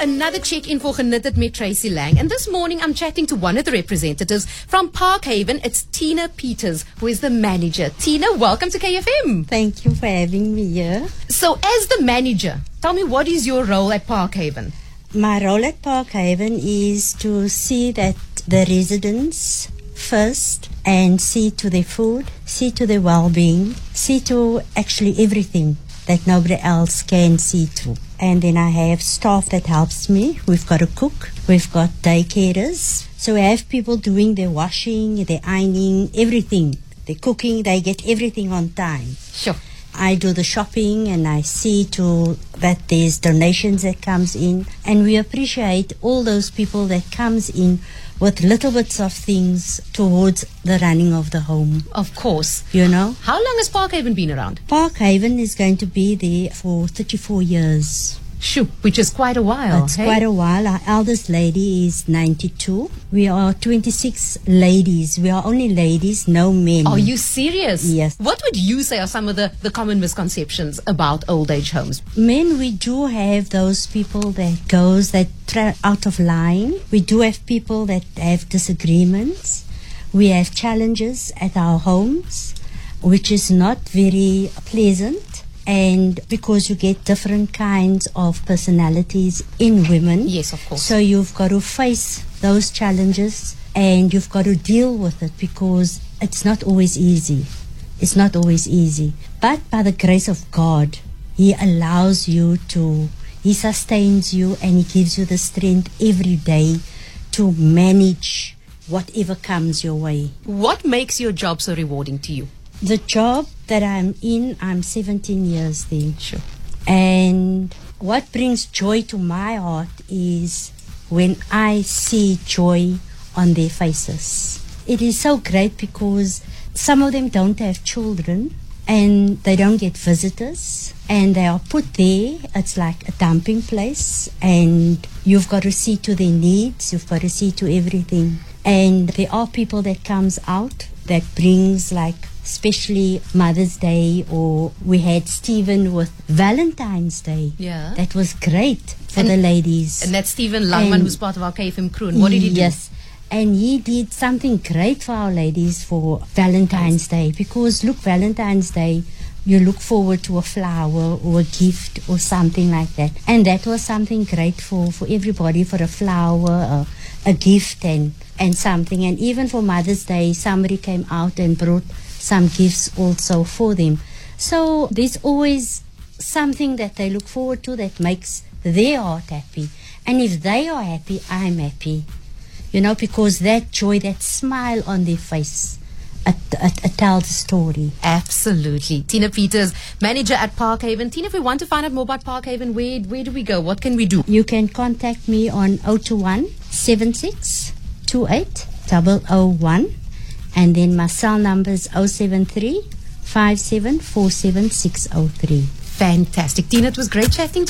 another check-in for Geknit Dit met Tracey Lange. And this morning I'm chatting to one of the representatives from Parkhaven. It's Tina Peters, who is the manager. Tina, welcome to KFM. Thank you for having me here. So as the manager, tell me what is your role at Parkhaven? My role at Parkhaven is to see that the residents first and see to their food, see to their well-being, see to actually everything that nobody else can see to. And then I have staff that helps me. We've got a cook, we've got day. So we have people doing their washing, their ironing, everything. Their cooking, they get everything on time. Sure. I do the shopping and I see to that there's donations that comes in and we appreciate all those people that comes in with little bits of things towards the running of the home. Of course. You know? How long has Parkhaven been around? Parkhaven is going to be there for 34 years. Shoo, which is quite a while. It's hey? quite a while. Our eldest lady is 92. We are 26 ladies. We are only ladies, no men. Are you serious? Yes. What would you say are some of the, the common misconceptions about old age homes? Men, we do have those people that goes that tra- out of line. We do have people that have disagreements. We have challenges at our homes, which is not very pleasant. And because you get different kinds of personalities in women. Yes, of course. So you've got to face those challenges and you've got to deal with it because it's not always easy. It's not always easy. But by the grace of God, He allows you to, He sustains you and He gives you the strength every day to manage whatever comes your way. What makes your job so rewarding to you? The job that I'm in, I'm 17 years there. Sure. And what brings joy to my heart is when I see joy on their faces. It is so great because some of them don't have children and they don't get visitors and they are put there. It's like a dumping place and you've got to see to their needs, you've got to see to everything. And there are people that comes out that brings like especially Mother's Day or we had Stephen with Valentine's Day. Yeah. That was great for And- the ladies. And that's Stephen Langman, who's part of our KFM crew. And what did he do? Yes. And he did something great for our ladies for Valentine's Day because look, Valentine's Day, you look forward to a flower or a gift or something like that. And that was something great for, for everybody for a flower, a, a gift, and, and something. And even for Mother's Day, somebody came out and brought some gifts also for them. So there's always something that they look forward to that makes their heart happy. And if they are happy, I'm happy. You know, because that joy, that smile on their face, it, it, it tells a story. Absolutely. Tina Peters, manager at Parkhaven. Tina, if we want to find out more about Parkhaven, where, where do we go? What can we do? You can contact me on 021 76 28 001 and then my cell number is 073 5747 603. Fantastic. Tina, it was great chatting to you.